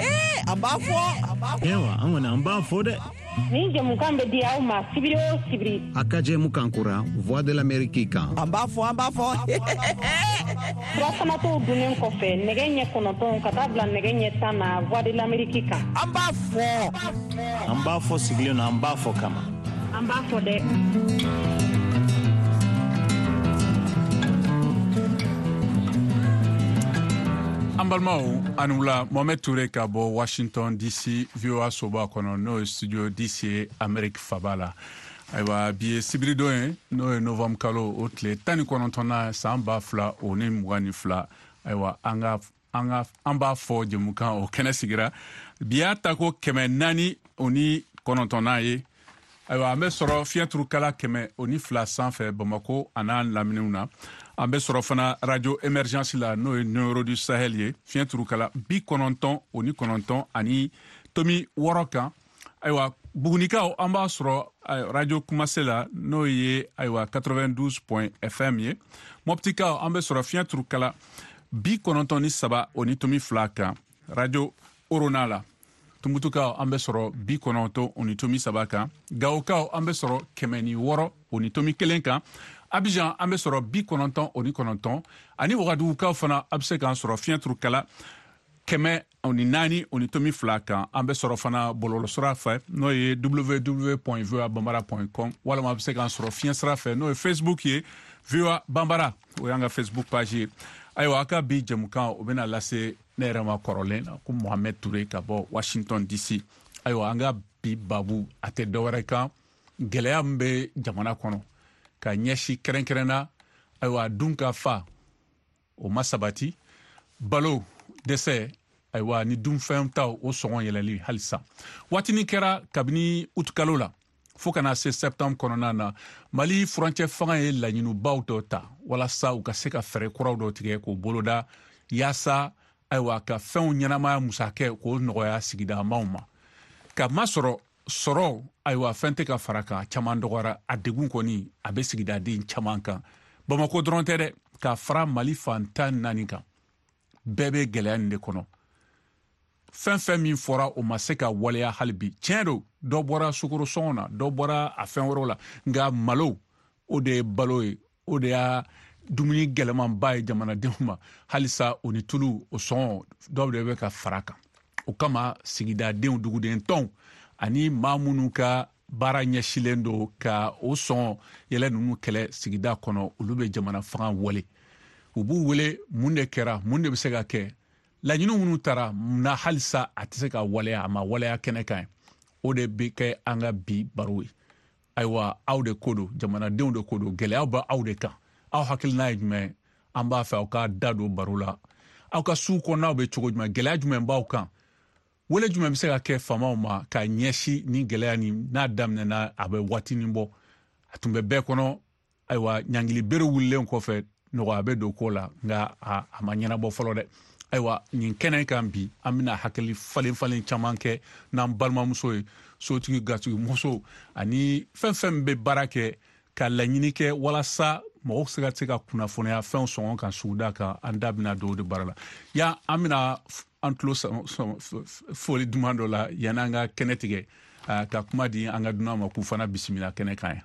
Ee a b'a fɔ ayiwa an kɔni an b'a fɔ dɛ ni jamukan bɛ di aw ma sibiri o sibiri a ka jɛ mu kan kura voix de l'amérique kan an b'a fɔ an b'a fɔ furafanatɔw donnen kɔfɛ nɛgɛ ɲɛ kɔnɔntɔn ka taa bila nɛgɛ ɲɛ tan na voix de l'amérique kan an b'a fɔ an b'a fɔ sigilen na an b'a fɔ kama an b'a fɔ dɛ an balimaw ani wula mohamɛd ture ka bɔ washington dc voa soba kɔnɔ n'o ye studio dc ye amerique faba la ayiwa bi ye sibiridon ye n'o ye novambre kalo o tile tan ni kɔnɔntɔnna saan b'a fila o ni mugan ni fila ayiwa an ka an ka an b'a fɔ jɛmukan o kɛnɛ sigira bi y'a ta ko kɛmɛ naani o ni kɔnɔntɔnnan ye ayiwa an bɛ sɔrɔ fiɲɛturukala kɛmɛ o ni fila sanfɛ bamako an'a laminiw na an bɛ sɔrɔ fana radio emergence la n'o ye neuro du sahel ye fiɲɛturukala bi kɔnɔntɔn o ni kɔnɔntɔn ani tomi wɔɔrɔ kan ayiwa bugunikaw an b'a sɔrɔ radio kumase la n'o ye ayiwa 92 point fm ye mɔptikaw an be sɔrɔ fiɲɛ turukala bi kɔnɔntɔn ni saba o ni tomi fila kan radio orona la tumutukaw an be sɔrɔ bi kɔnɔntɔn o ni tomi saba kan gawokaw an be sɔrɔ kɛmɛ ni wɔrɔ o ni tomi kelen kan abijan an be sɔrɔ bi kɔnɔntɔn o ni kɔnɔntɔn ani wagadugukaw fana a be se k'an sɔrɔ fiɲɛ turukala kɛmɛ aw ni naani o ni tomi fila kan an bɛ sɔrɔ fana bɔlɔlɔsira fɛ n'o ye www voa banbara com walama a bɛ se k'an sɔrɔ fiɲɛ sira fɛ n'o ye facebook ye voa banbara o y'an ka facebook page ye ayiwa a ka bi jɛmukan o bɛna lase ne yɛrɛ ma kɔrɔlen na ko mohamɛd ture ka bɔ washington dc ayiwa an ka bi babu a tɛ dɔwɛrɛ kan gɛlɛya min bɛ jamana kɔnɔ ka ɲɛsi kɛrɛnkɛrɛnna ayiwa dun ka fa o ma sabati balo dɛsɛ ayiwa ni dunfɛnw ta o sɔngɔ yɛlɛli halisa waatinin kɛra kabini utukalo la fɔɔ kana se sɛptanbre kɔnɔna na mali furancɛ fanga ye laɲinubaw dɔ ta walasa u ka se ka fɛɛrɛ kuraw dɔ tigɛ k'o boloda yaasa ayiwa ka fɛnw ɲɛnamaya musakɛ k'o nɔgɔya sigidamaw ma ka masɔrɔ sɔrɔ ayiwa fɛn tɛ ka fara kan caman dɔgɔra a degun kɔni a bɛ sigidaden caman kan bamako dɔrɔn tɛ dɛ ka fara mali fan tan naani kan bɛɛ bɛ gɛlɛya nin de kɔnɔ fɛn fɛn min fɔra o ma se ka waleya hali bi tiɲɛ don dɔ bɔra sukorosɔngɔ na dɔ bɔra a fɛn wɛrɛw la nka malo o de ye balo ye o de y'a dumuni gɛlɛmanba ye jamanadenw ma halisa o ni tulu o sɔngɔ dɔw de bɛ ka fara kan o kama sigidadenw duguden tɔnw ani maa minnu ka baara ɲɛsilen don ka o sɔn yɛlɛ ninnu kɛlɛ sigida kɔnɔ olu bɛ jamana fanga wale u b'u wele mun de kɛra mun de bɛ se ka kɛ laɲini minnu tara na halisa a tɛ se ka waleya a ma waleya kɛnɛ kan o de bɛ kɛ an ka bi baro ye ayiwa aw de ko don jamanadenw de ko don gɛlɛyaw bɛ aw de kan aw hakilina ye jumɛn an b'a fɛ aw ka da don baro la aw ka suw kɔnɔnaw bɛ cogo jumɛn gɛlɛya jumɛn b'aw kan wele jumɛn bɛ se ka kɛ faamaw ma ka ɲɛsi ni gɛlɛya ni n'a daminɛna a bɛ waatinin bɔ a tun bɛ bɛɛ kɔnɔ ayiwa ɲangili bere wulilen kɔfɛ nɔgɔya bɛ don ko la nka a ma ɲɛnabɔ fɔlɔ dɛ ayiwa nin kɛnɛ kan bi an bɛna hakili falen falen caman kɛ n'an balimamuso ye sotigi gatigi muso ani fɛn fɛn bɛ baara kɛ ka laɲini kɛ walasa mɔgɔw se ka se ka kunnafoniya fɛnw sɔngɔ kan suguda kan an da bɛna dɔw de baara la yan an bɛna an tulo foli duman dɔ la yanni an ka kɛnɛ tigɛ ka kuma di an ka dunan ma k'u fana bisimila kɛnɛ kan yan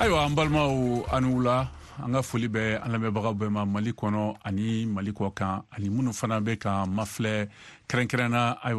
ayiwa an balimaw ani wula an ka foli bɛ an lamɛnbagaw bɛɛ ma mali kɔnɔ ani mali kɔ kan ani minnu fana bɛ ka mafilɛ kɛrɛnkɛrɛnna ayiwa